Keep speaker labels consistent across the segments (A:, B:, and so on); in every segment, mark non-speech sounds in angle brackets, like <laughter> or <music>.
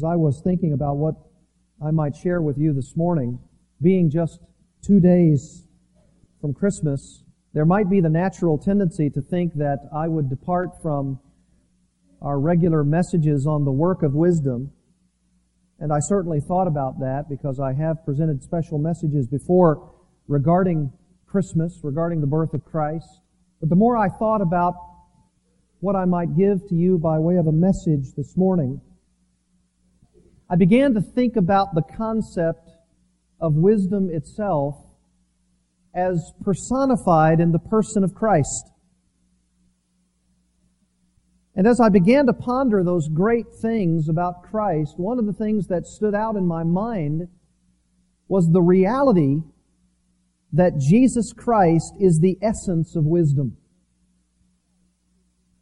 A: As I was thinking about what I might share with you this morning, being just two days from Christmas, there might be the natural tendency to think that I would depart from our regular messages on the work of wisdom. And I certainly thought about that because I have presented special messages before regarding Christmas, regarding the birth of Christ. But the more I thought about what I might give to you by way of a message this morning, I began to think about the concept of wisdom itself as personified in the person of Christ. And as I began to ponder those great things about Christ, one of the things that stood out in my mind was the reality that Jesus Christ is the essence of wisdom.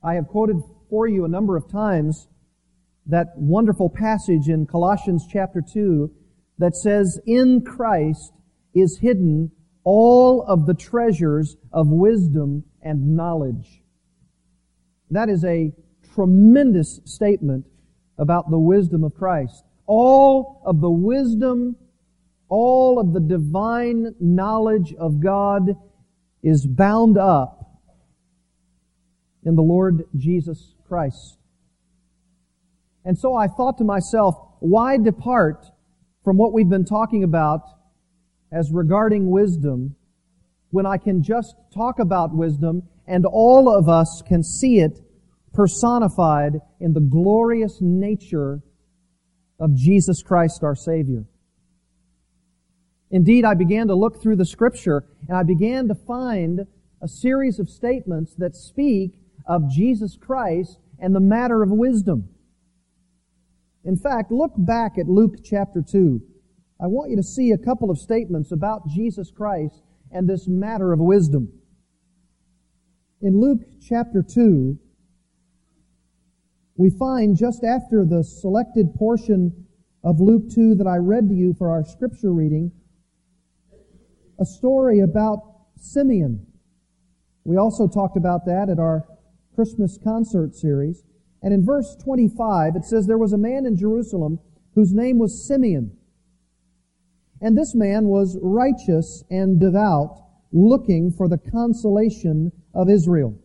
A: I have quoted for you a number of times that wonderful passage in Colossians chapter 2 that says, In Christ is hidden all of the treasures of wisdom and knowledge. That is a tremendous statement about the wisdom of Christ. All of the wisdom, all of the divine knowledge of God is bound up in the Lord Jesus Christ. And so I thought to myself, why depart from what we've been talking about as regarding wisdom when I can just talk about wisdom and all of us can see it personified in the glorious nature of Jesus Christ our Savior. Indeed, I began to look through the scripture and I began to find a series of statements that speak of Jesus Christ and the matter of wisdom. In fact, look back at Luke chapter 2. I want you to see a couple of statements about Jesus Christ and this matter of wisdom. In Luke chapter 2, we find just after the selected portion of Luke 2 that I read to you for our scripture reading, a story about Simeon. We also talked about that at our Christmas concert series. And in verse 25, it says, There was a man in Jerusalem whose name was Simeon. And this man was righteous and devout, looking for the consolation of Israel.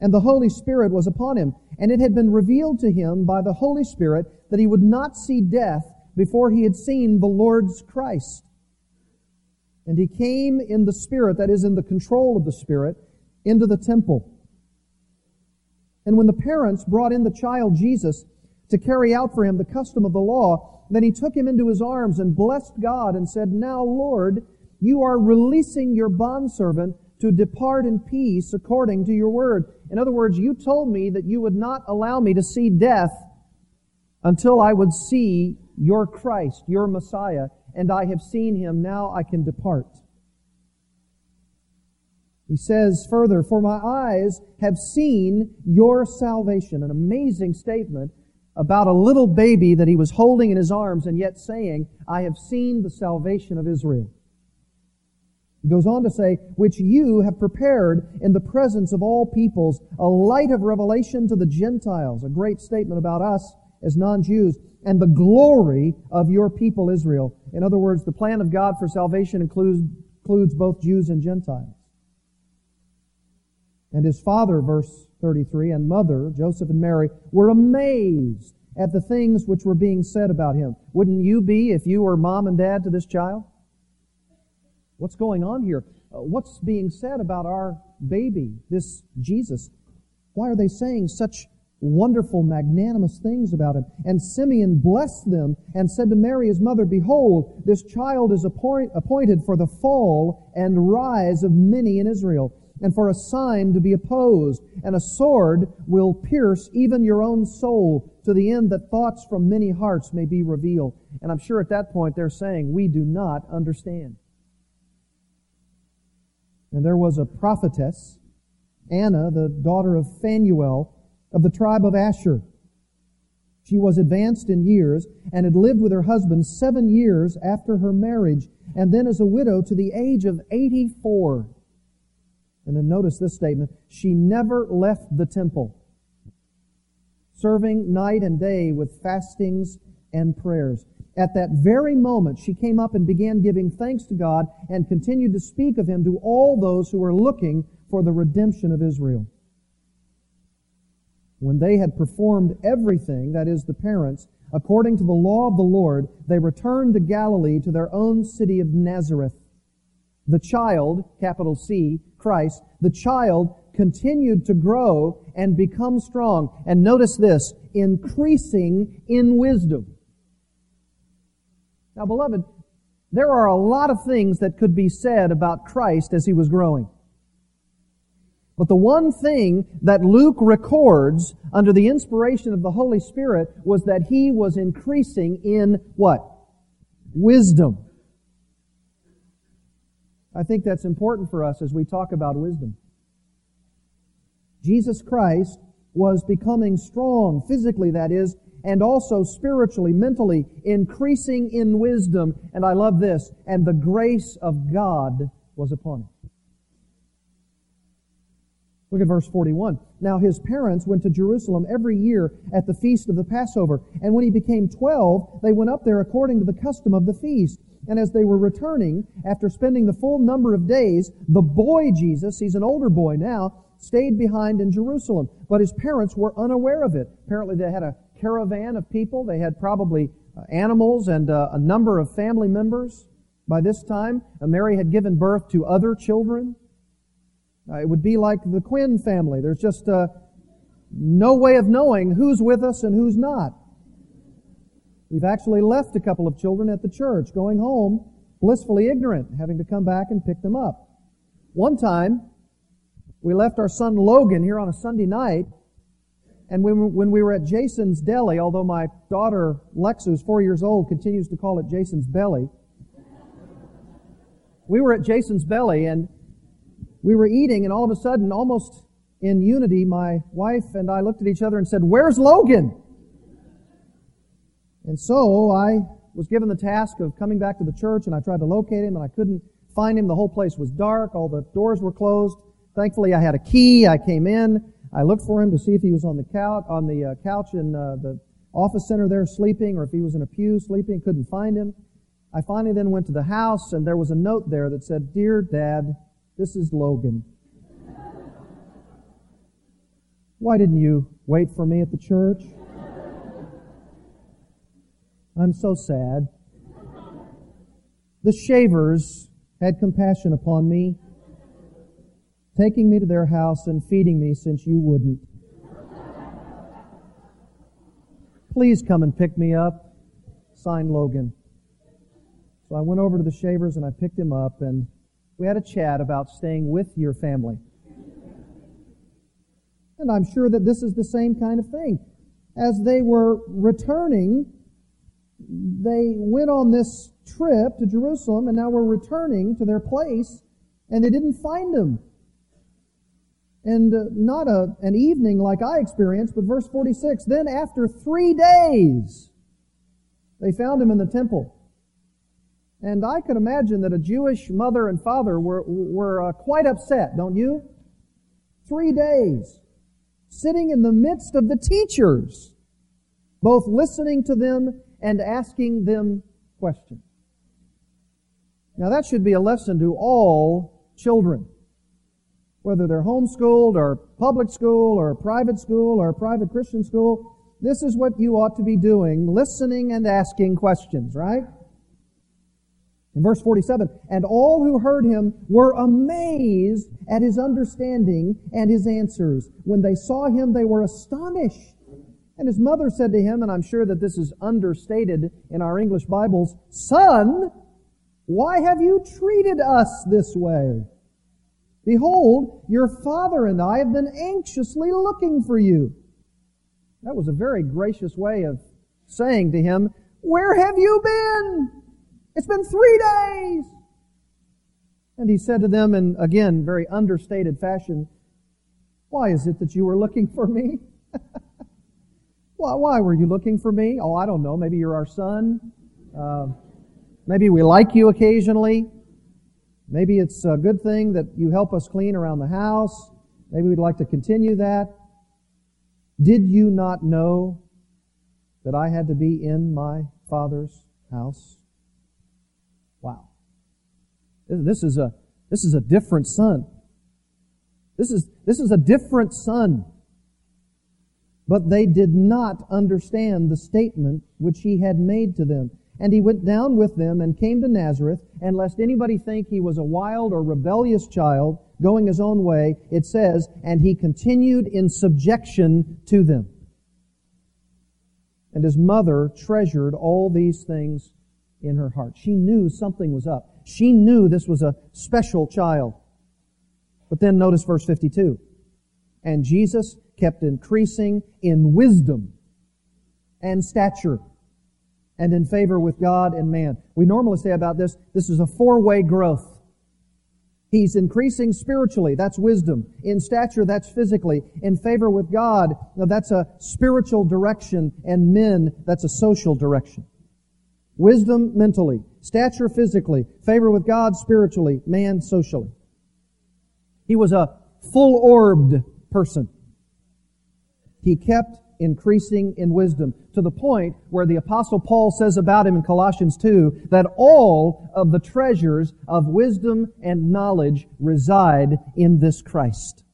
A: And the Holy Spirit was upon him. And it had been revealed to him by the Holy Spirit that he would not see death before he had seen the Lord's Christ. And he came in the Spirit, that is, in the control of the Spirit, into the temple. And when the parents brought in the child Jesus to carry out for him the custom of the law, then he took him into his arms and blessed God and said, Now, Lord, you are releasing your bondservant to depart in peace according to your word. In other words, you told me that you would not allow me to see death until I would see your Christ, your Messiah, and I have seen him. Now I can depart. He says further, For my eyes have seen your salvation. An amazing statement about a little baby that he was holding in his arms and yet saying, I have seen the salvation of Israel. He goes on to say, which you have prepared in the presence of all peoples, a light of revelation to the Gentiles. A great statement about us as non-Jews and the glory of your people Israel. In other words, the plan of God for salvation includes, includes both Jews and Gentiles. And his father, verse 33, and mother, Joseph and Mary, were amazed at the things which were being said about him. Wouldn't you be if you were mom and dad to this child? What's going on here? Uh, what's being said about our baby, this Jesus? Why are they saying such wonderful, magnanimous things about him? And Simeon blessed them and said to Mary, his mother, Behold, this child is appoint, appointed for the fall and rise of many in Israel and for a sign to be opposed, and a sword will pierce even your own soul to the end that thoughts from many hearts may be revealed. And I'm sure at that point they're saying, we do not understand. And there was a prophetess, Anna, the daughter of Phanuel, of the tribe of Asher. She was advanced in years and had lived with her husband seven years after her marriage, and then as a widow to the age of 84. And then notice this statement. She never left the temple, serving night and day with fastings and prayers. At that very moment, she came up and began giving thanks to God and continued to speak of him to all those who were looking for the redemption of Israel. When they had performed everything, that is, the parents, according to the law of the Lord, they returned to Galilee to their own city of Nazareth. The child, capital C, Christ, the child continued to grow and become strong. And notice this, increasing in wisdom. Now, beloved, there are a lot of things that could be said about Christ as he was growing. But the one thing that Luke records under the inspiration of the Holy Spirit was that he was increasing in what? Wisdom. I think that's important for us as we talk about wisdom. Jesus Christ was becoming strong, physically that is, and also spiritually, mentally, increasing in wisdom. And I love this, and the grace of God was upon him. Look at verse 41. Now his parents went to Jerusalem every year at the feast of the Passover. And when he became 12, they went up there according to the custom of the feast. And as they were returning, after spending the full number of days, the boy Jesus, he's an older boy now, stayed behind in Jerusalem. But his parents were unaware of it. Apparently they had a caravan of people. They had probably uh, animals and uh, a number of family members. By this time, Mary had given birth to other children. Uh, it would be like the Quinn family. There's just uh, no way of knowing who's with us and who's not. We've actually left a couple of children at the church, going home blissfully ignorant, having to come back and pick them up. One time, we left our son Logan here on a Sunday night, and when, we were at Jason's Deli, although my daughter Lex, who's four years old, continues to call it Jason's Belly, we were at Jason's Belly, and we were eating, and all of a sudden, almost in unity, my wife and I looked at each other and said, Where's Logan? And so I was given the task of coming back to the church, and I tried to locate him, and I couldn't find him. The whole place was dark, all the doors were closed. Thankfully, I had a key. I came in. I looked for him to see if he was on the couch, on the uh, couch in uh, the office center there sleeping, or if he was in a pew sleeping. Couldn't find him. I finally then went to the house, and there was a note there that said, "Dear Dad, this is Logan. Why didn't you wait for me at the church? I'm so sad. The shavers had compassion upon me, taking me to their house and feeding me since you wouldn't. Please come and pick me up. Signed Logan. So I went over to the shavers and I picked him up and we had a chat about staying with your family. And I'm sure that this is the same kind of thing. As they were returning, they went on this trip to Jerusalem and now we're returning to their place and they didn't find him. And uh, not a, an evening like I experienced, but verse 46, then after three days, they found him in the temple and I could imagine that a Jewish mother and father were, were uh, quite upset, don't you? Three days, sitting in the midst of the teachers, both listening to them and asking them questions. Now that should be a lesson to all children. Whether they're homeschooled or public school or private school or private Christian school, this is what you ought to be doing, listening and asking questions, right? In verse 47, and all who heard him were amazed at his understanding and his answers. When they saw him, they were astonished. And his mother said to him, and I'm sure that this is understated in our English Bibles, Son, why have you treated us this way? Behold, your father and I have been anxiously looking for you. That was a very gracious way of saying to him, Where have you been? It's been three days. And he said to them in, again, very understated fashion, Why is it that you were looking for me? <laughs> why, why were you looking for me? Oh, I don't know. Maybe you're our son. Uh, maybe we like you occasionally. Maybe it's a good thing that you help us clean around the house. Maybe we'd like to continue that. Did you not know that I had to be in my father's house. Wow. This is a, this is a different son. This is, this is a different son. But they did not understand the statement which he had made to them. And he went down with them and came to Nazareth, and lest anybody think he was a wild or rebellious child going his own way, it says, and he continued in subjection to them. And his mother treasured all these things in her heart. She knew something was up. She knew this was a special child. But then notice verse 52. And Jesus kept increasing in wisdom and stature and in favor with God and man. We normally say about this, this is a four-way growth. He's increasing spiritually, that's wisdom. In stature, that's physically. In favor with God, that's a spiritual direction, and men, that's a social direction. Wisdom mentally, stature physically, favor with God spiritually, man socially. He was a full-orbed person. He kept increasing in wisdom to the point where the apostle Paul says about him in Colossians 2 that all of the treasures of wisdom and knowledge reside in this Christ.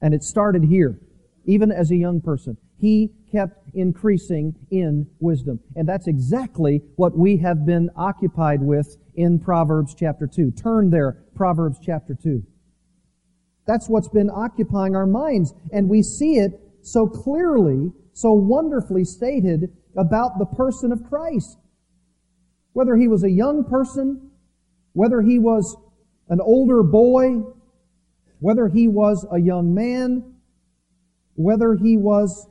A: And it started here, even as a young person. He kept increasing in wisdom. And that's exactly what we have been occupied with in Proverbs chapter 2. Turn there, Proverbs chapter 2. That's what's been occupying our minds. And we see it so clearly, so wonderfully stated about the person of Christ. Whether he was a young person, whether he was an older boy, whether he was a young man, whether he was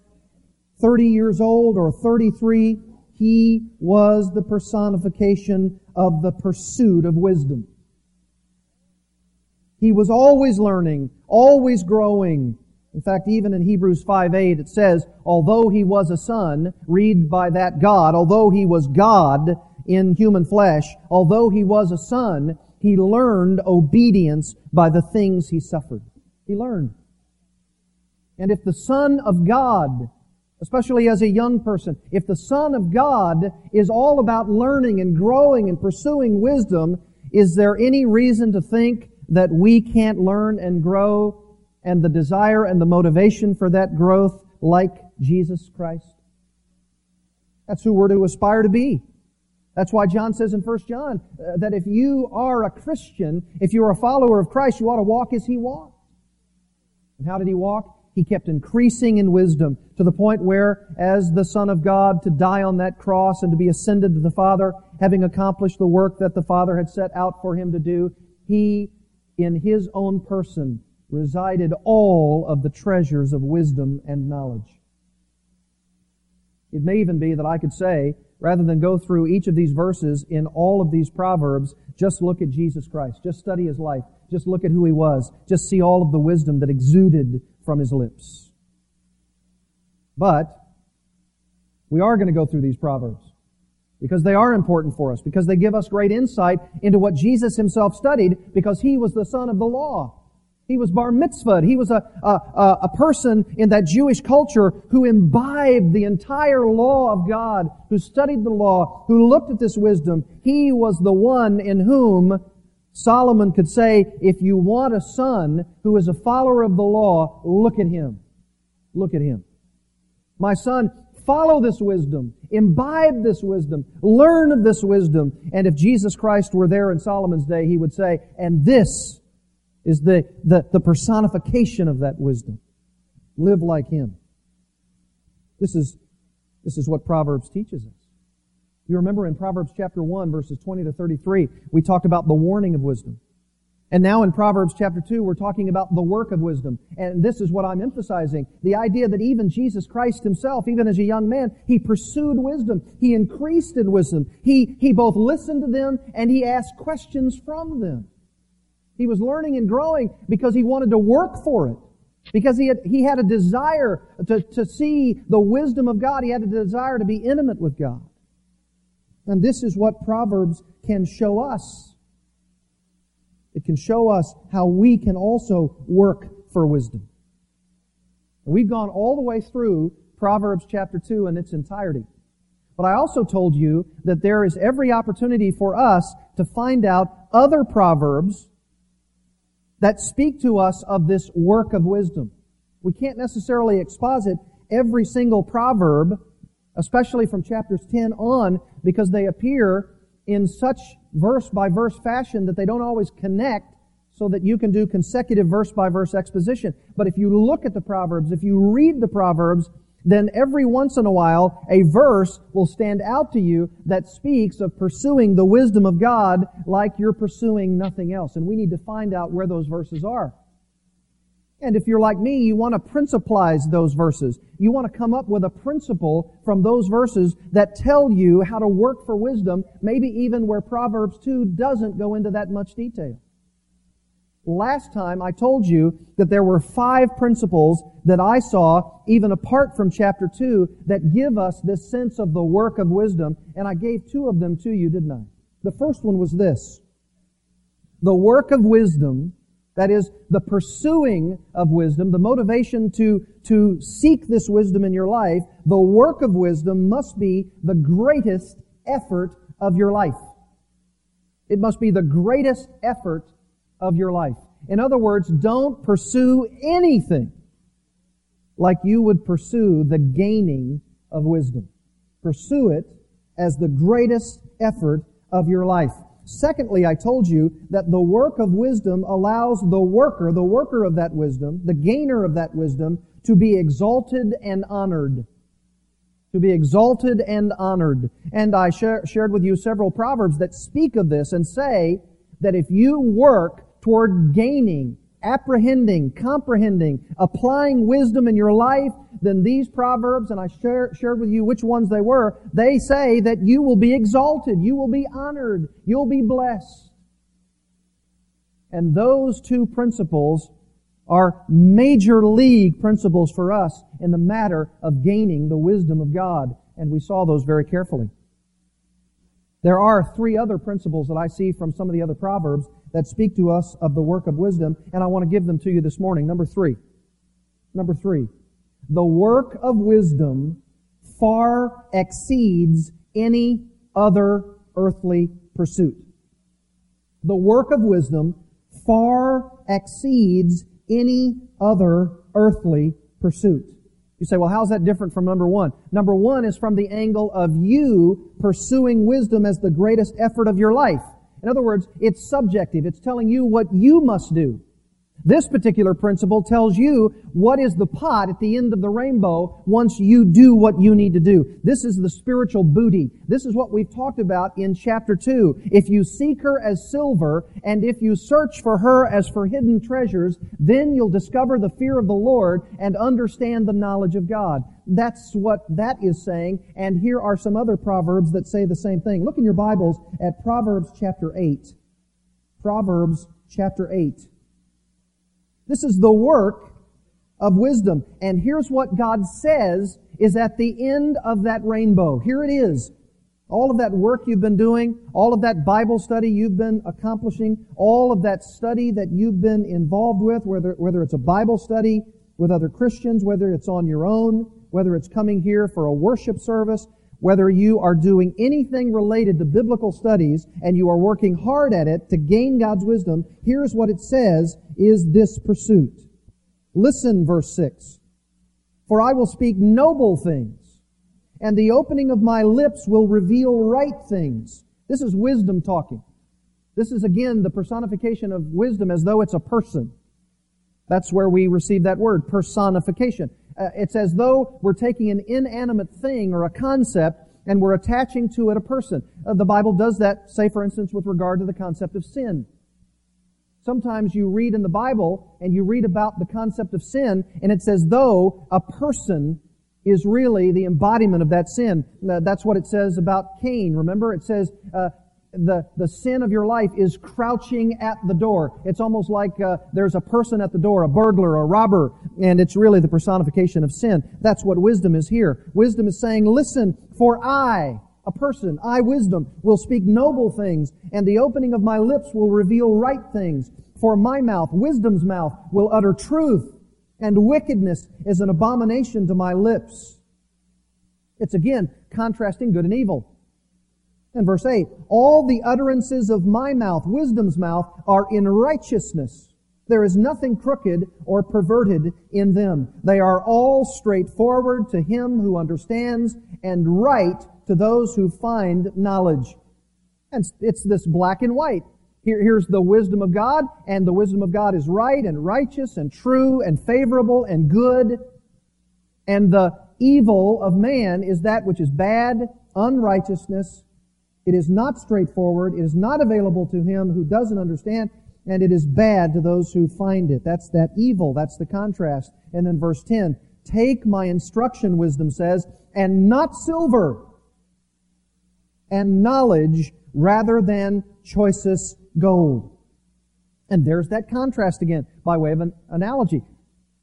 A: 30 years old or 33, he was the personification of the pursuit of wisdom. He was always learning, always growing, in fact, even in Hebrews 5 8, it says, although he was a son, read by that God, although he was God in human flesh, although he was a son, he learned obedience by the things he suffered. He learned. And if the Son of God, especially as a young person, if the Son of God is all about learning and growing and pursuing wisdom, is there any reason to think that we can't learn and grow and the desire and the motivation for that growth like Jesus Christ. That's who we're to aspire to be. That's why John says in 1 John uh, that if you are a Christian, if you're a follower of Christ, you ought to walk as he walked. And how did he walk? He kept increasing in wisdom to the point where, as the Son of God, to die on that cross and to be ascended to the Father, having accomplished the work that the Father had set out for him to do, he, in his own person, resided all of the treasures of wisdom and knowledge. It may even be that I could say, rather than go through each of these verses in all of these proverbs, just look at Jesus Christ. Just study his life. Just look at who he was. Just see all of the wisdom that exuded from his lips. But we are going to go through these proverbs because they are important for us, because they give us great insight into what Jesus himself studied, because he was the son of the law. He was bar mitzvahed. He was a, a, a person in that Jewish culture who imbibed the entire law of God, who studied the law, who looked at this wisdom. He was the one in whom Solomon could say, if you want a son who is a follower of the law, look at him. Look at him. My son, follow this wisdom, imbibe this wisdom, learn of this wisdom. And if Jesus Christ were there in Solomon's day, he would say, and this is the, the, the personification of that wisdom. Live like Him. This is, this is what Proverbs teaches us. You remember in Proverbs chapter 1 verses 20 to 33, we talked about the warning of wisdom. And now in Proverbs chapter 2, we're talking about the work of wisdom. And this is what I'm emphasizing. The idea that even Jesus Christ himself, even as a young man, he pursued wisdom. He increased in wisdom. He, he both listened to them and he asked questions from them. He was learning and growing because he wanted to work for it. Because he had, he had a desire to, to see the wisdom of God. He had a desire to be intimate with God. And this is what Proverbs can show us. It can show us how we can also work for wisdom. We've gone all the way through Proverbs chapter 2 in its entirety. But I also told you that there is every opportunity for us to find out other proverbs that speak to us of this work of wisdom. We can't necessarily exposit every single proverb, especially from chapters 10 on, because they appear in such verse by verse fashion that they don't always connect so that you can do consecutive verse by verse exposition. But if you look at the Proverbs, if you read the Proverbs, then every once in a while a verse will stand out to you that speaks of pursuing the wisdom of God like you're pursuing nothing else. And we need to find out where those verses are. And if you're like me, you want to principalize those verses. You want to come up with a principle from those verses that tell you how to work for wisdom, maybe even where Proverbs 2 doesn't go into that much detail. Last time I told you that there were five principles that I saw, even apart from chapter 2, that give us this sense of the work of wisdom, and I gave two of them to you, didn't I? The first one was this. The work of wisdom that is, the pursuing of wisdom, the motivation to, to seek this wisdom in your life, the work of wisdom must be the greatest effort of your life. It must be the greatest effort of your life. In other words, don't pursue anything like you would pursue the gaining of wisdom. Pursue it as the greatest effort of your life. Secondly, I told you that the work of wisdom allows the worker, the worker of that wisdom, the gainer of that wisdom, to be exalted and honored. To be exalted and honored. And I shared with you several proverbs that speak of this and say that if you work toward gaining apprehending, comprehending, applying wisdom in your life, then these proverbs, and I share, shared with you which ones they were, they say that you will be exalted, you will be honored, you'll be blessed. And those two principles are major league principles for us in the matter of gaining the wisdom of God. And we saw those very carefully. There are three other principles that I see from some of the other proverbs that speak to us of the work of wisdom, and I want to give them to you this morning. Number three. Number three. The work of wisdom far exceeds any other earthly pursuit. The work of wisdom far exceeds any other earthly pursuit. You say, well, how's that different from number one? Number one is from the angle of you pursuing wisdom as the greatest effort of your life. In other words, it's subjective. It's telling you what you must do. This particular principle tells you what is the pot at the end of the rainbow once you do what you need to do. This is the spiritual booty. This is what we've talked about in chapter 2. If you seek her as silver and if you search for her as for hidden treasures, then you'll discover the fear of the Lord and understand the knowledge of God. That's what that is saying. And here are some other proverbs that say the same thing. Look in your Bibles at Proverbs chapter 8. Proverbs chapter 8. This is the work of wisdom. And here's what God says is at the end of that rainbow. Here it is. All of that work you've been doing, all of that Bible study you've been accomplishing, all of that study that you've been involved with, whether, whether it's a Bible study with other Christians, whether it's on your own, whether it's coming here for a worship service, whether you are doing anything related to biblical studies and you are working hard at it to gain God's wisdom, here's what it says is this pursuit. Listen, verse 6. For I will speak noble things, and the opening of my lips will reveal right things. This is wisdom talking. This is again the personification of wisdom as though it's a person. That's where we receive that word, personification uh, it's as though we're taking an inanimate thing or a concept and we're attaching to it a person. Uh, the Bible does that, say for instance, with regard to the concept of sin. Sometimes you read in the Bible and you read about the concept of sin and it's as though a person is really the embodiment of that sin. Uh, that's what it says about Cain. Remember, it says, uh, the, the sin of your life is crouching at the door. It's almost like uh, there's a person at the door, a burglar, a robber, and it's really the personification of sin. That's what wisdom is here. Wisdom is saying, listen, for I, a person, I, wisdom, will speak noble things, and the opening of my lips will reveal right things. For my mouth, wisdom's mouth, will utter truth, and wickedness is an abomination to my lips. It's again contrasting good and evil. And verse 8, all the utterances of my mouth, wisdom's mouth, are in righteousness. There is nothing crooked or perverted in them. They are all straightforward to him who understands and right to those who find knowledge. And it's this black and white. Here, here's the wisdom of God, and the wisdom of God is right and righteous and true and favorable and good. And the evil of man is that which is bad, unrighteousness. It is not straightforward. It is not available to him who doesn't understand and it is bad to those who find it. That's that evil. That's the contrast. And then verse 10, take my instruction, wisdom says, and not silver, and knowledge rather than choicest gold. And there's that contrast again by way of an analogy.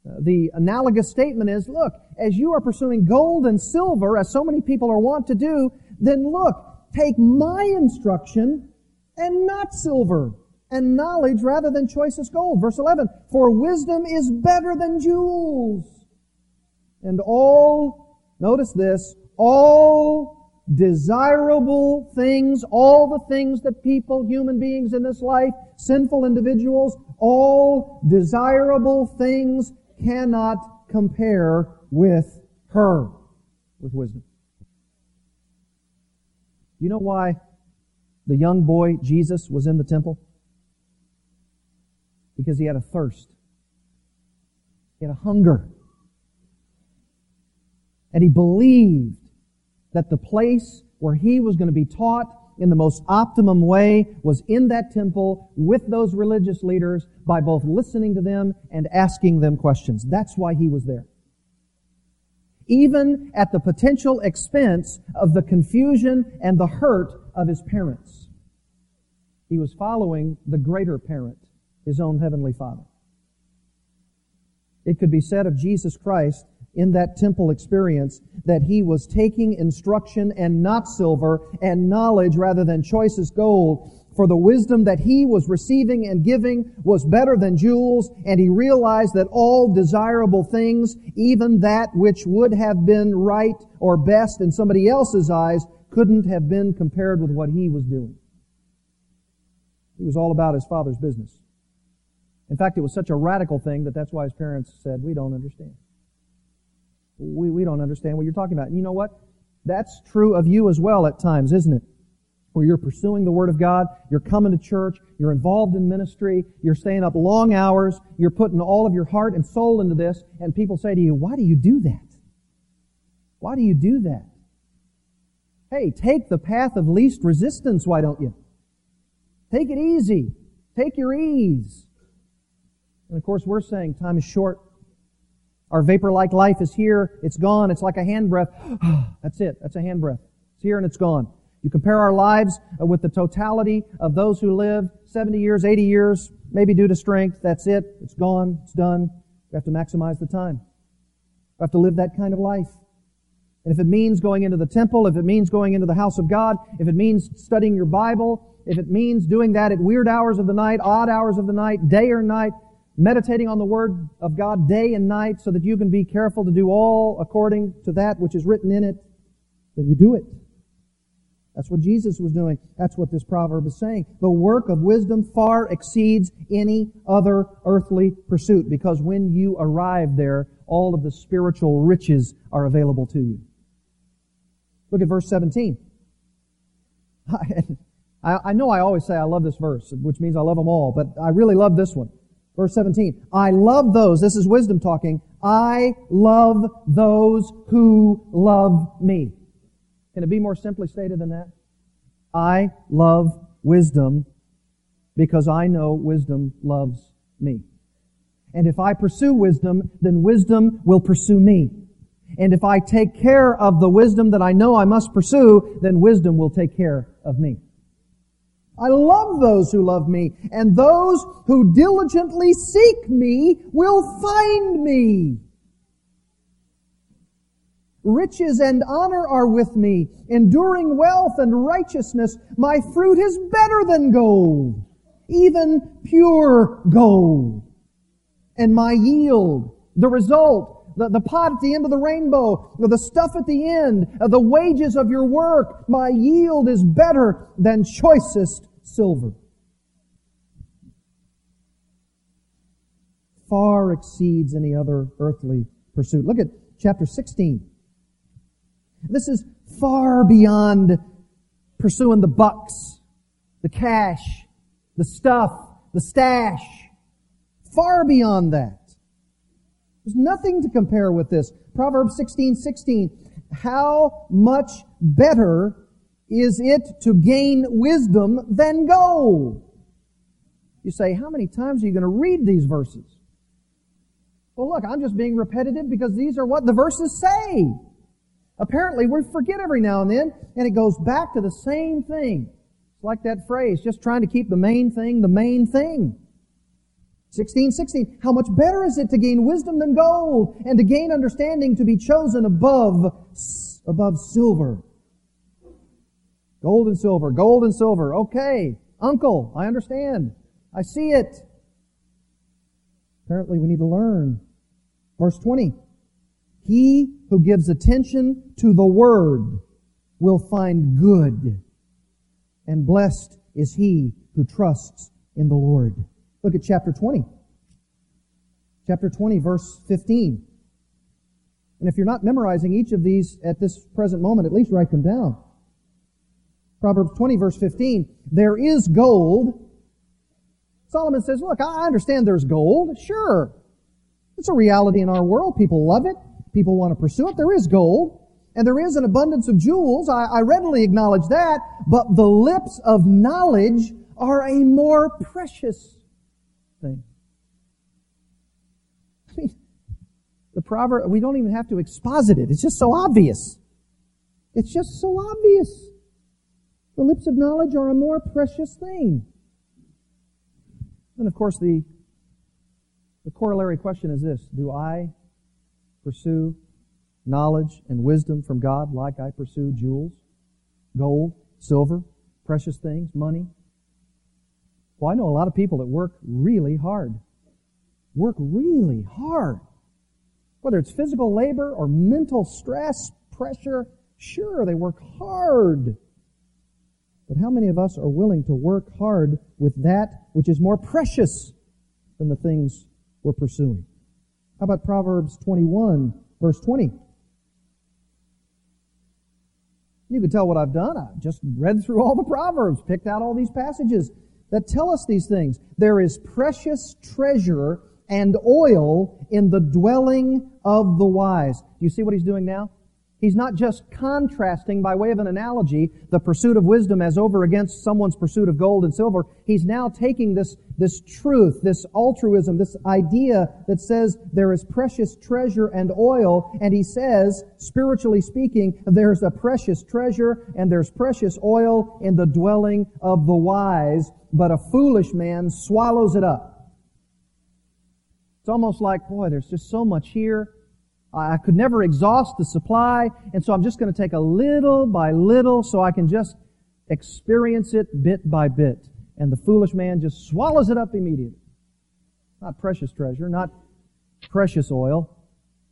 A: The analogous statement is, look, as you are pursuing gold and silver, as so many people are wont to do, then look, take my instruction and not silver and knowledge rather than choicest gold. Verse 11, for wisdom is better than jewels. And all, notice this, all desirable things, all the things that people, human beings in this life, sinful individuals, all desirable things cannot compare with her, with wisdom. You know why the young boy Jesus was in the temple? because he had a thirst. He had a hunger. And he believed that the place where he was going to be taught in the most optimum way was in that temple with those religious leaders by both listening to them and asking them questions. That's why he was there. Even at the potential expense of the confusion and the hurt of his parents. He was following the greater parent his own heavenly Father. It could be said of Jesus Christ in that temple experience that he was taking instruction and not silver and knowledge rather than choicest gold. For the wisdom that he was receiving and giving was better than jewels, and he realized that all desirable things, even that which would have been right or best in somebody else's eyes, couldn't have been compared with what he was doing. He was all about his father's business. In fact, it was such a radical thing that that's why his parents said, we don't understand. We, we don't understand what you're talking about. And you know what? That's true of you as well at times, isn't it? Where you're pursuing the Word of God, you're coming to church, you're involved in ministry, you're staying up long hours, you're putting all of your heart and soul into this, and people say to you, why do you do that? Why do you do that? Hey, take the path of least resistance, why don't you? Take it easy. Take your ease. And of course, we're saying time is short. Our vapor-like life is here. It's gone. It's like a handbreadth. <sighs> That's it. That's a handbreadth. It's here and it's gone. You compare our lives uh, with the totality of those who live 70 years, 80 years, maybe due to strength. That's it. It's gone. It's done. We have to maximize the time. We have to live that kind of life. And if it means going into the temple, if it means going into the house of God, if it means studying your Bible, if it means doing that at weird hours of the night, odd hours of the night, day or night, meditating on the Word of God day and night so that you can be careful to do all according to that which is written in it, then you do it. That's what Jesus was doing. That's what this proverb is saying. The work of wisdom far exceeds any other earthly pursuit because when you arrive there, all of the spiritual riches are available to you. Look at verse 17. <laughs> I, I know I always say I love this verse, which means I love them all, but I really love this one. Verse 17. I love those, this is wisdom talking, I love those who love me. Can it be more simply stated than that? I love wisdom because I know wisdom loves me. And if I pursue wisdom, then wisdom will pursue me. And if I take care of the wisdom that I know I must pursue, then wisdom will take care of me. I love those who love me, and those who diligently seek me will find me. Riches and honor are with me, enduring wealth and righteousness. My fruit is better than gold, even pure gold. And my yield, the result, the, the pot at the end of the rainbow, the stuff at the end, uh, the wages of your work. My yield is better than choicest silver. Far exceeds any other earthly pursuit. Look at chapter 16. This is far beyond pursuing the bucks, the cash, the stuff, the stash. Far beyond that. There's nothing to compare with this. Proverbs 16, 16. How much better is it to gain wisdom than gold? You say, how many times are you going to read these verses? Well, look, I'm just being repetitive because these are what the verses say. Apparently, we forget every now and then, and it goes back to the same thing. It's like that phrase, just trying to keep the main thing the main thing. 16, 16. How much better is it to gain wisdom than gold, and to gain understanding to be chosen above, above silver? Gold and silver, gold and silver. Okay. Uncle, I understand. I see it. Apparently we need to learn. Verse 20. He who gives attention to the word will find good. And blessed is he who trusts in the Lord. Look at chapter 20. Chapter 20, verse 15. And if you're not memorizing each of these at this present moment, at least write them down. Proverbs 20, verse 15. There is gold. Solomon says, look, I understand there's gold. Sure. It's a reality in our world. People love it people want to pursue it. There is gold, and there is an abundance of jewels. I, I readily acknowledge that, but the lips of knowledge are a more precious thing. I mean, the proverb, we don't even have to exposit it. It's just so obvious. It's just so obvious. The lips of knowledge are a more precious thing. And of course, the, the corollary question is this Do I pursue knowledge and wisdom from God like I pursue jewels, gold, silver, precious things, money? Well, I know a lot of people that work really hard. Work really hard. Whether it's physical labor or mental stress, pressure, sure, they work hard. But how many of us are willing to work hard with that which is more precious than the things we're pursuing? How about Proverbs 21, verse 20? You can tell what I've done. I just read through all the Proverbs, picked out all these passages that tell us these things. There is precious treasure and oil in the dwelling of the wise. Do you see what he's doing now? He's not just contrasting by way of an analogy the pursuit of wisdom as over against someone's pursuit of gold and silver. He's now taking this, this truth, this altruism, this idea that says there is precious treasure and oil, and he says, spiritually speaking, there's a precious treasure and there's precious oil in the dwelling of the wise, but a foolish man swallows it up. It's almost like, boy, there's just so much here I could never exhaust the supply, and so I'm just going to take a little by little so I can just experience it bit by bit. And the foolish man just swallows it up immediately. Not precious treasure, not precious oil,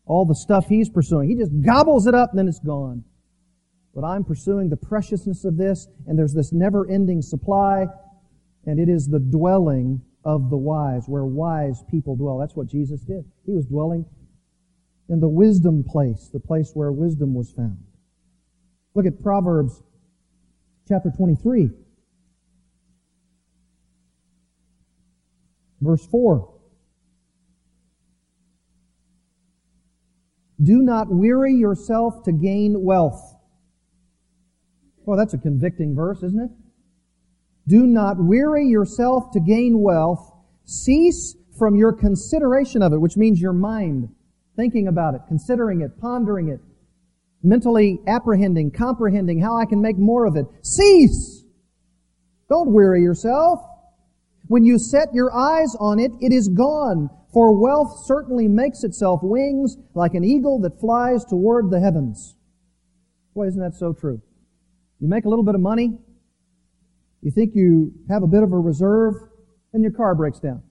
A: all the stuff he's pursuing. He just gobbles it up and then it's gone. But I'm pursuing the preciousness of this, and there's this never ending supply, and it is the dwelling of the wise, where wise people dwell. That's what Jesus did. He was dwelling in the wisdom place, the place where wisdom was found. Look at Proverbs chapter 23, verse 4. Do not weary yourself to gain wealth. Well, that's a convicting verse, isn't it? Do not weary yourself to gain wealth. Cease from your consideration of it, which means your mind thinking about it, considering it, pondering it, mentally apprehending, comprehending how I can make more of it. Cease! Don't weary yourself. When you set your eyes on it, it is gone. For wealth certainly makes itself wings like an eagle that flies toward the heavens. Boy, isn't that so true? You make a little bit of money, you think you have a bit of a reserve, and your car breaks down.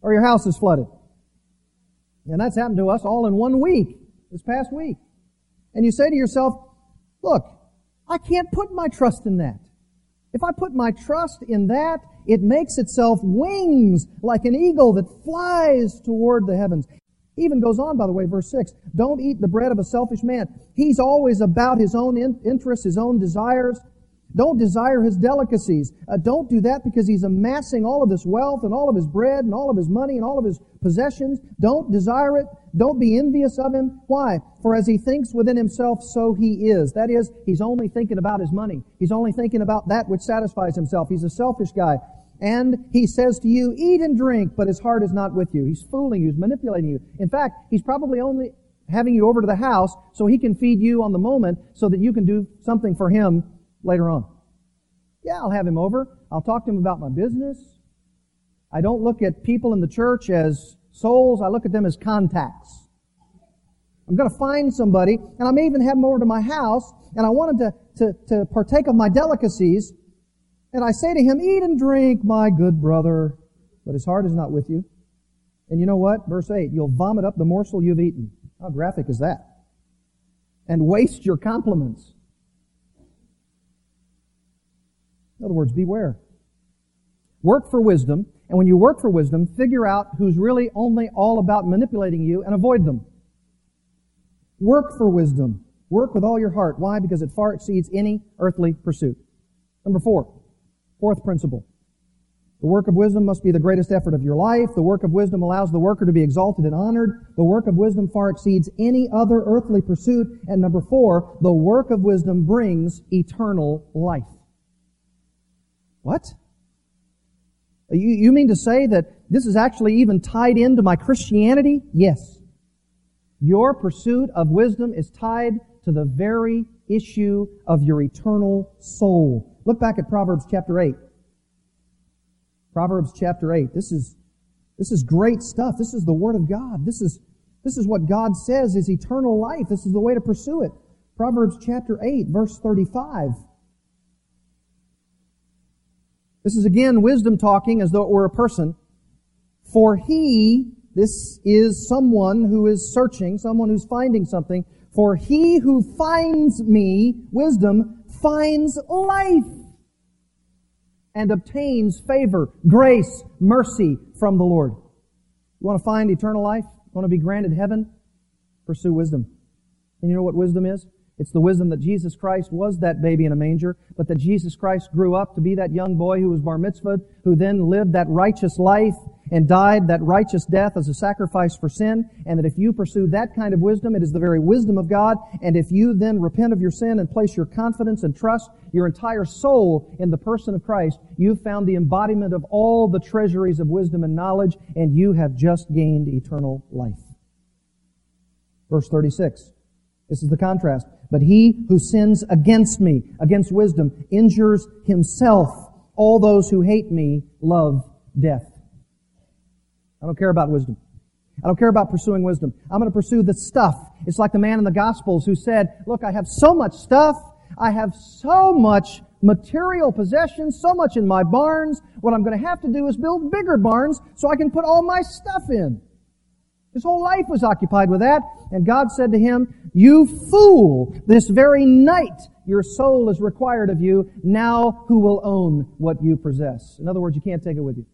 A: Or your house is flooded And that's happened to us all in one week, this past week. And you say to yourself, look, I can't put my trust in that. If I put my trust in that, it makes itself wings like an eagle that flies toward the heavens. Even goes on, by the way, verse 6. Don't eat the bread of a selfish man. He's always about his own interests, his own desires. Don't desire his delicacies. Uh, don't do that because he's amassing all of this wealth and all of his bread and all of his money and all of his possessions. Don't desire it. Don't be envious of him. Why? For as he thinks within himself, so he is. That is, he's only thinking about his money. He's only thinking about that which satisfies himself. He's a selfish guy. And he says to you, eat and drink, but his heart is not with you. He's fooling you. He's manipulating you. In fact, he's probably only having you over to the house so he can feed you on the moment so that you can do something for him later on. Yeah, I'll have him over. I'll talk to him about my business. I don't look at people in the church as souls. I look at them as contacts. I'm going to find somebody, and I may even have him over to my house, and I want him to, to, to partake of my delicacies. And I say to him, eat and drink, my good brother. But his heart is not with you. And you know what? Verse 8, you'll vomit up the morsel you've eaten. How graphic is that? And waste your compliments. In other words, beware. Work for wisdom, and when you work for wisdom, figure out who's really only all about manipulating you and avoid them. Work for wisdom. Work with all your heart. Why? Because it far exceeds any earthly pursuit. Number four, fourth principle. The work of wisdom must be the greatest effort of your life. The work of wisdom allows the worker to be exalted and honored. The work of wisdom far exceeds any other earthly pursuit. And number four, the work of wisdom brings eternal life. What? You, you mean to say that this is actually even tied into my Christianity? Yes. Your pursuit of wisdom is tied to the very issue of your eternal soul. Look back at Proverbs chapter 8. Proverbs chapter 8. This is, this is great stuff. This is the Word of God. This is, this is what God says is eternal life. This is the way to pursue it. Proverbs chapter 8, verse 35. This is again wisdom talking as though it were a person. For he, this is someone who is searching, someone who's finding something. For he who finds me, wisdom, finds life and obtains favor, grace, mercy from the Lord. You want to find eternal life? You want to be granted heaven? Pursue wisdom. And you know what wisdom is? It's the wisdom that Jesus Christ was that baby in a manger, but that Jesus Christ grew up to be that young boy who was bar mitzvahed, who then lived that righteous life and died that righteous death as a sacrifice for sin, and that if you pursue that kind of wisdom, it is the very wisdom of God, and if you then repent of your sin and place your confidence and trust, your entire soul in the person of Christ, you've found the embodiment of all the treasuries of wisdom and knowledge, and you have just gained eternal life. Verse 36. This is the contrast. But he who sins against me, against wisdom, injures himself. All those who hate me love death. I don't care about wisdom. I don't care about pursuing wisdom. I'm going to pursue the stuff. It's like the man in the Gospels who said, look, I have so much stuff. I have so much material possessions, so much in my barns. What I'm going to have to do is build bigger barns so I can put all my stuff in. His whole life was occupied with that. And God said to him, You fool! This very night your soul is required of you. Now who will own what you possess? In other words, you can't take it with you.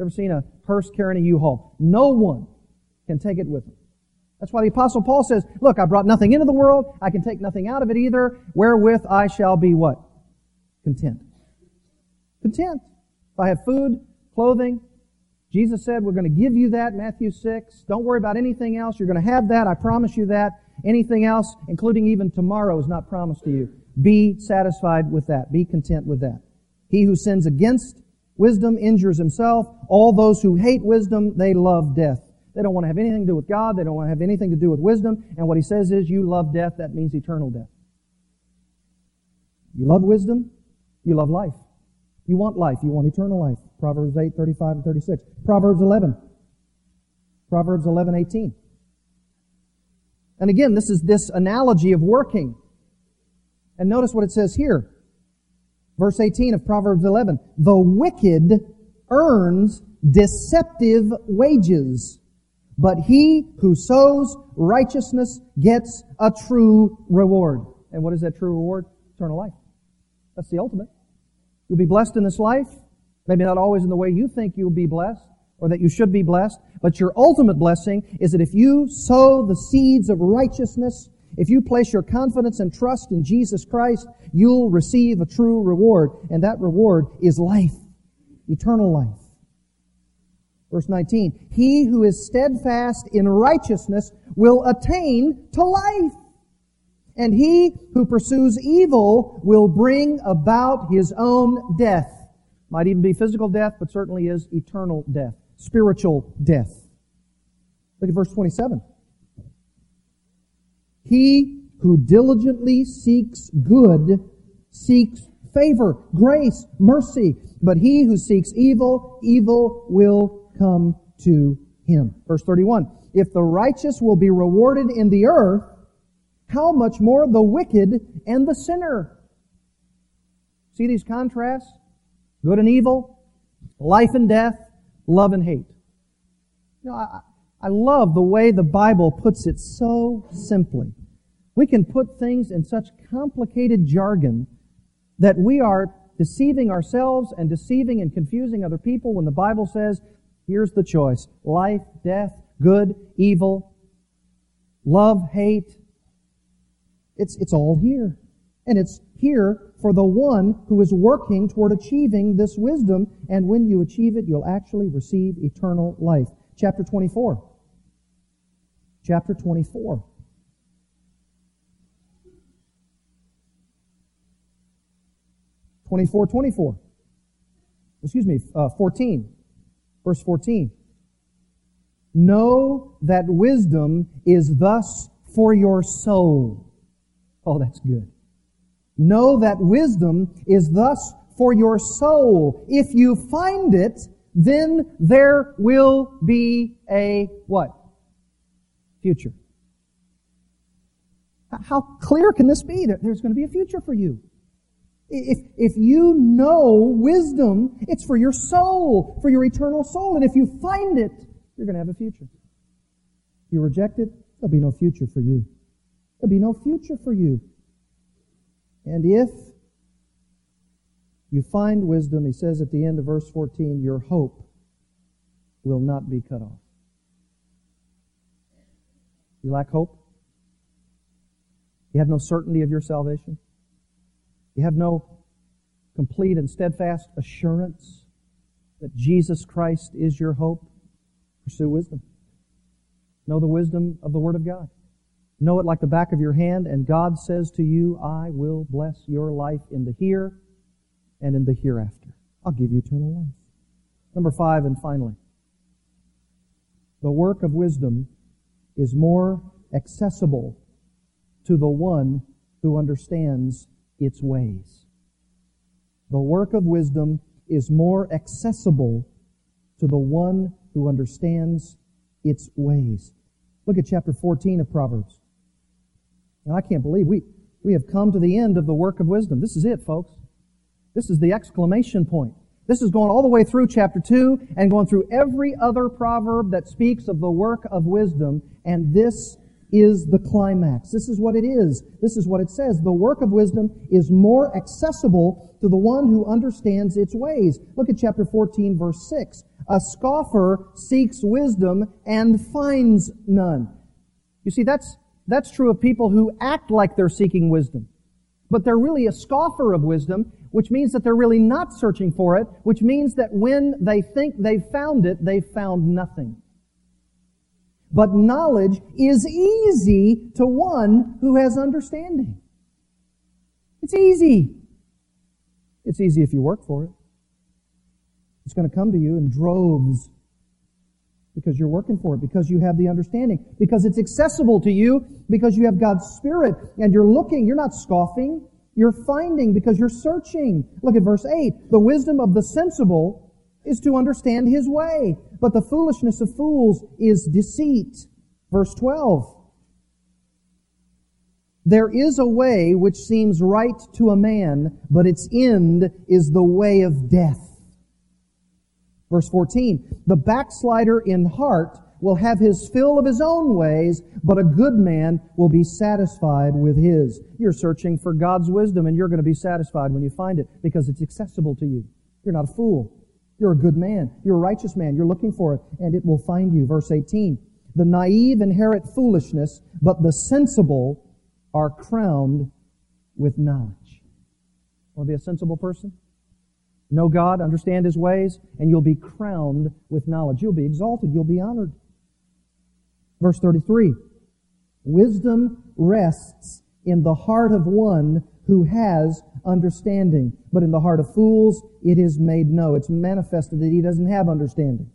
A: Ever seen a hearse carrying a U-Haul? No one can take it with them. That's why the apostle Paul says, look, I brought nothing into the world. I can take nothing out of it either. Wherewith I shall be what? Content. Content. If I have food, clothing, Jesus said, we're going to give you that, Matthew 6. Don't worry about anything else. You're going to have that. I promise you that. Anything else, including even tomorrow, is not promised to you. Be satisfied with that. Be content with that. He who sins against wisdom injures himself. All those who hate wisdom, they love death. They don't want to have anything to do with God. They don't want to have anything to do with wisdom. And what he says is, you love death. That means eternal death. You love wisdom. You love life. You want life. You want eternal life. Proverbs 8, 35 and 36. Proverbs 11. Proverbs 11, 18. And again, this is this analogy of working. And notice what it says here. Verse 18 of Proverbs 11. The wicked earns deceptive wages, But he who sows righteousness gets a true reward. And what is that true reward? Eternal life. That's the ultimate. You'll be blessed in this life. Maybe not always in the way you think you'll be blessed or that you should be blessed, but your ultimate blessing is that if you sow the seeds of righteousness, if you place your confidence and trust in Jesus Christ, you'll receive a true reward, and that reward is life, eternal life. Verse 19, He who is steadfast in righteousness will attain to life. And he who pursues evil will bring about his own death. Might even be physical death, but certainly is eternal death, spiritual death. Look at verse 27. He who diligently seeks good seeks favor, grace, mercy. But he who seeks evil, evil will come to him. Verse 31. If the righteous will be rewarded in the earth, how much more the wicked and the sinner? See these contrasts? Good and evil, life and death, love and hate. You know, I, I love the way the Bible puts it so simply. We can put things in such complicated jargon that we are deceiving ourselves and deceiving and confusing other people when the Bible says, here's the choice. Life, death, good, evil, love, hate. It's, it's all here. And it's here for the one who is working toward achieving this wisdom. And when you achieve it, you'll actually receive eternal life. Chapter 24. Chapter 24. 24, 24. Excuse me, uh, 14. Verse 14. Know that wisdom is thus for your soul. Oh, that's good. Know that wisdom is thus for your soul. If you find it, then there will be a what? Future. How clear can this be that there's going to be a future for you? If, if you know wisdom, it's for your soul, for your eternal soul. And if you find it, you're going to have a future. If you reject it, there'll be no future for you. There'll be no future for you. And if you find wisdom, he says at the end of verse 14, your hope will not be cut off. You lack hope? You have no certainty of your salvation? You have no complete and steadfast assurance that Jesus Christ is your hope. Pursue wisdom. Know the wisdom of the Word of God. Know it like the back of your hand, and God says to you, I will bless your life in the here and in the hereafter. I'll give you eternal life. Number five, and finally, the work of wisdom is more accessible to the one who understands its ways. The work of wisdom is more accessible to the one who understands its ways. Look at chapter 14 of Proverbs. Now, I can't believe we, we have come to the end of the work of wisdom. This is it, folks. This is the exclamation point. This is going all the way through chapter 2 and going through every other proverb that speaks of the work of wisdom, and this is the climax. This is what it is. This is what it says. The work of wisdom is more accessible to the one who understands its ways. Look at chapter 14 verse 6. A scoffer seeks wisdom and finds none. You see, that's, that's true of people who act like they're seeking wisdom. But they're really a scoffer of wisdom, which means that they're really not searching for it, which means that when they think they've found it, they've found nothing. But knowledge is easy to one who has understanding. It's easy. It's easy if you work for it. It's going to come to you in droves because you're working for it, because you have the understanding, because it's accessible to you, because you have God's Spirit and you're looking, you're not scoffing, you're finding because you're searching. Look at verse 8. The wisdom of the sensible is to understand his way. But the foolishness of fools is deceit. Verse 12. There is a way which seems right to a man, but its end is the way of death. Verse 14. The backslider in heart will have his fill of his own ways, but a good man will be satisfied with his. You're searching for God's wisdom and you're going to be satisfied when you find it because it's accessible to you. You're not a fool. You're a good man. You're a righteous man. You're looking for it and it will find you. Verse 18. The naive inherit foolishness, but the sensible are crowned with knowledge. Want to be a sensible person? Know God, understand His ways, and you'll be crowned with knowledge. You'll be exalted. You'll be honored. Verse 33. Wisdom rests in the heart of one who has understanding, but in the heart of fools it is made no. It's manifested that he doesn't have understanding.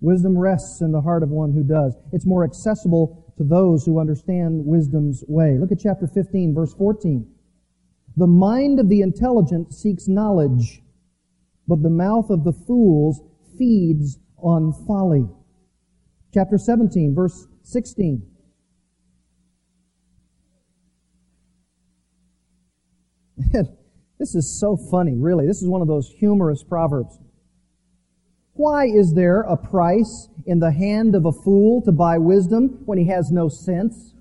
A: Wisdom rests in the heart of one who does. It's more accessible to those who understand wisdom's way. Look at chapter 15, verse 14. The mind of the intelligent seeks knowledge, but the mouth of the fools feeds on folly. Chapter 17, verse 16. <laughs> this is so funny, really. This is one of those humorous proverbs. Why is there a price in the hand of a fool to buy wisdom when he has no sense?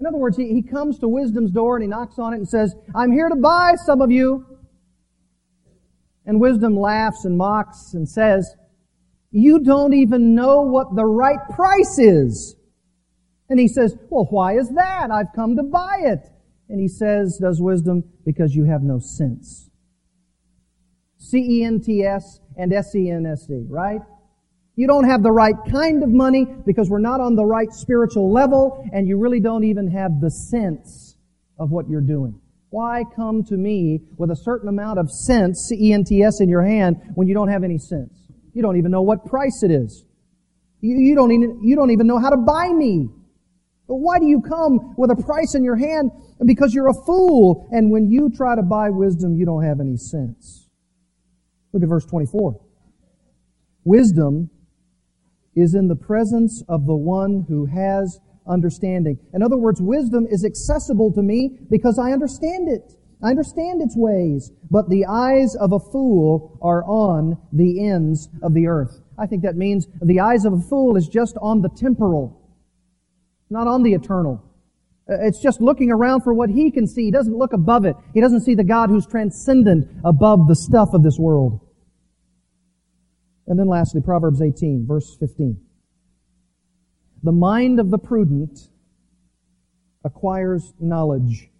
A: In other words, he, he comes to wisdom's door and he knocks on it and says, I'm here to buy some of you. And wisdom laughs and mocks and says, you don't even know what the right price is. And he says, well, why is that? I've come to buy it. And he says, does wisdom, because you have no sense. C-E-N-T-S and S-E-N-S-E, right? You don't have the right kind of money because we're not on the right spiritual level and you really don't even have the sense of what you're doing. Why come to me with a certain amount of sense, C-E-N-T-S in your hand when you don't have any sense? You don't even know what price it is. You, you don't even, you don't even know how to buy me. But why do you come with a price in your hand? Because you're a fool. And when you try to buy wisdom, you don't have any sense. Look at verse 24. Wisdom is in the presence of the one who has understanding. In other words, wisdom is accessible to me because I understand it. I understand its ways, but the eyes of a fool are on the ends of the earth. I think that means the eyes of a fool is just on the temporal, not on the eternal. Uh, it's just looking around for what he can see. He doesn't look above it. He doesn't see the God who's transcendent above the stuff of this world. And then lastly, Proverbs 18, verse 15. The mind of the prudent acquires knowledge,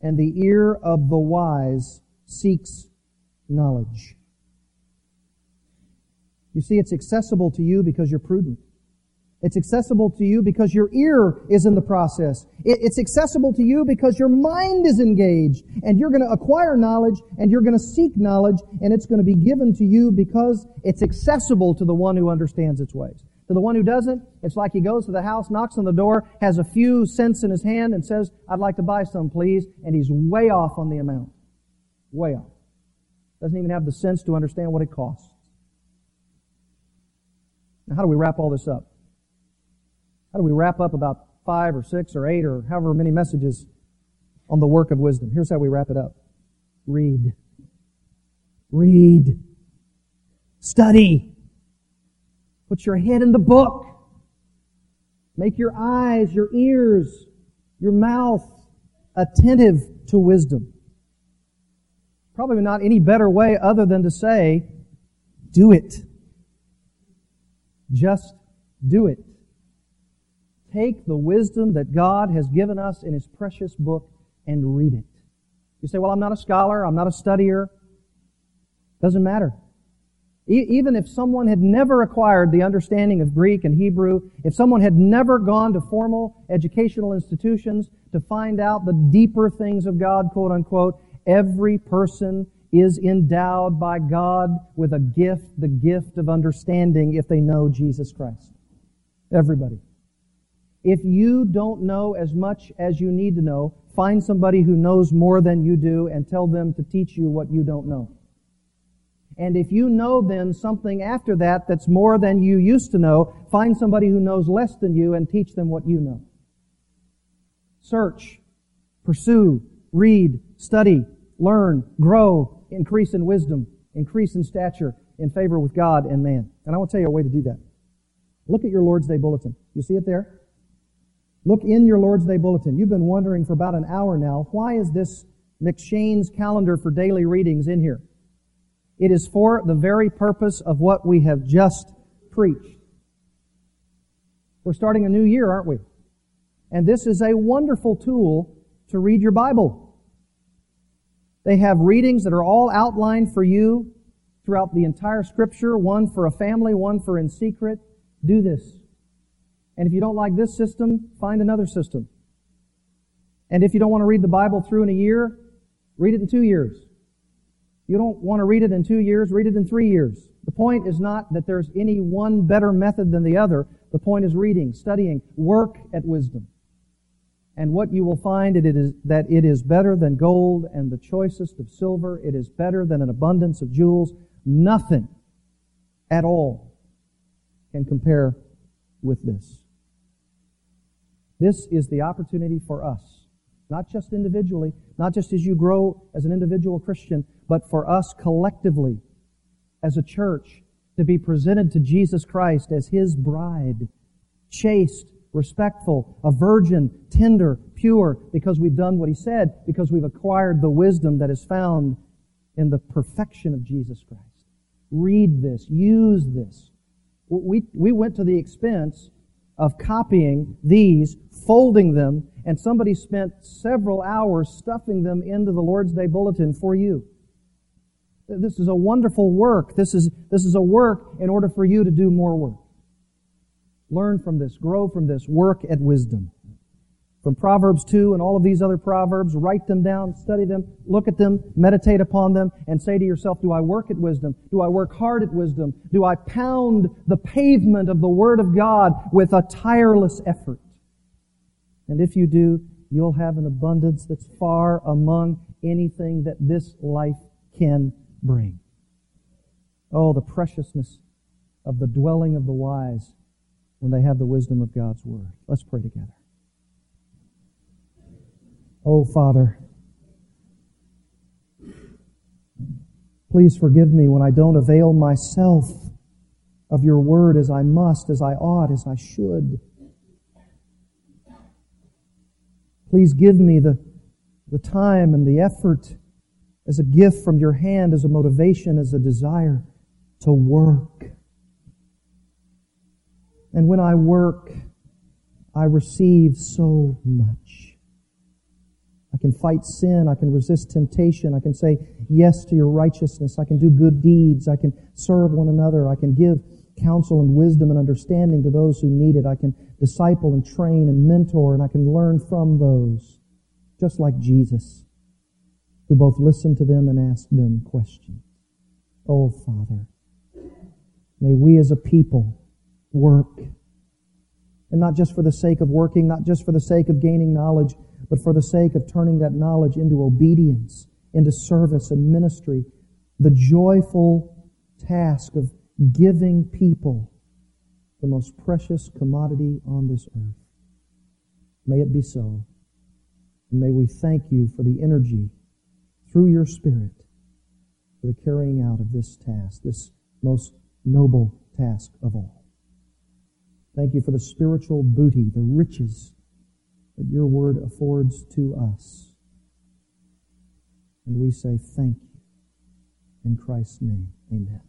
A: and the ear of the wise seeks knowledge. You see, it's accessible to you because you're prudent. It's accessible to you because your ear is in the process. It's accessible to you because your mind is engaged and you're going to acquire knowledge and you're going to seek knowledge and it's going to be given to you because it's accessible to the one who understands its ways. To the one who doesn't, it's like he goes to the house, knocks on the door, has a few cents in his hand and says, I'd like to buy some please, and he's way off on the amount. Way off. Doesn't even have the sense to understand what it costs. Now how do we wrap all this up? How do we wrap up about five or six or eight or however many messages on the work of wisdom? Here's how we wrap it up. Read. Read. Study. Put your head in the book. Make your eyes, your ears, your mouth attentive to wisdom. Probably not any better way other than to say, do it. Just do it take the wisdom that God has given us in His precious book and read it. You say, well, I'm not a scholar, I'm not a studier. Doesn't matter. E- even if someone had never acquired the understanding of Greek and Hebrew, if someone had never gone to formal educational institutions to find out the deeper things of God, quote unquote, every person is endowed by God with a gift, the gift of understanding if they know Jesus Christ. Everybody. If you don't know as much as you need to know, find somebody who knows more than you do and tell them to teach you what you don't know. And if you know then something after that that's more than you used to know, find somebody who knows less than you and teach them what you know. Search, pursue, read, study, learn, grow, increase in wisdom, increase in stature, in favor with God and man. And I want to tell you a way to do that. Look at your Lord's Day Bulletin. You see it there? Look in your Lord's Day Bulletin. You've been wondering for about an hour now, why is this M'Cheyne's calendar for daily readings in here? It is for the very purpose of what we have just preached. We're starting a new year, aren't we? And this is a wonderful tool to read your Bible. They have readings that are all outlined for you throughout the entire scripture, one for a family, one for in secret. Do this. And if you don't like this system, find another system. And if you don't want to read the Bible through in a year, read it in two years. You don't want to read it in two years, read it in three years. The point is not that there's any one better method than the other. The point is reading, studying, work at wisdom. And what you will find it is that it is better than gold and the choicest of silver. It is better than an abundance of jewels. Nothing at all can compare with this. This is the opportunity for us, not just individually, not just as you grow as an individual Christian, but for us collectively as a church to be presented to Jesus Christ as His bride, chaste, respectful, a virgin, tender, pure, because we've done what He said, because we've acquired the wisdom that is found in the perfection of Jesus Christ. Read this, use this. We, we went to the expense of copying these, folding them, and somebody spent several hours stuffing them into the Lord's Day Bulletin for you. This is a wonderful work. This is, this is a work in order for you to do more work. Learn from this, grow from this, work at wisdom. From Proverbs 2 and all of these other Proverbs, write them down, study them, look at them, meditate upon them, and say to yourself, do I work at wisdom? Do I work hard at wisdom? Do I pound the pavement of the Word of God with a tireless effort? And if you do, you'll have an abundance that's far among anything that this life can bring. Oh, the preciousness of the dwelling of the wise when they have the wisdom of God's Word. Let's pray together. Oh, Father, please forgive me when I don't avail myself of your Word as I must, as I ought, as I should. Please give me the, the time and the effort as a gift from your hand, as a motivation, as a desire to work. And when I work, I receive so much. I can fight sin. I can resist temptation. I can say yes to your righteousness. I can do good deeds. I can serve one another. I can give counsel and wisdom and understanding to those who need it. I can disciple and train and mentor and I can learn from those. Just like Jesus who both listened to them and asked them questions. Oh, Father, may we as a people work. And not just for the sake of working, not just for the sake of gaining knowledge, but for the sake of turning that knowledge into obedience, into service and ministry. The joyful task of giving people the most precious commodity on this earth. May it be so. And may we thank you for the energy through your Spirit for the carrying out of this task, this most noble task of all. Thank you for the spiritual booty, the riches that your word affords to us. And we say thank you. In Christ's name, amen.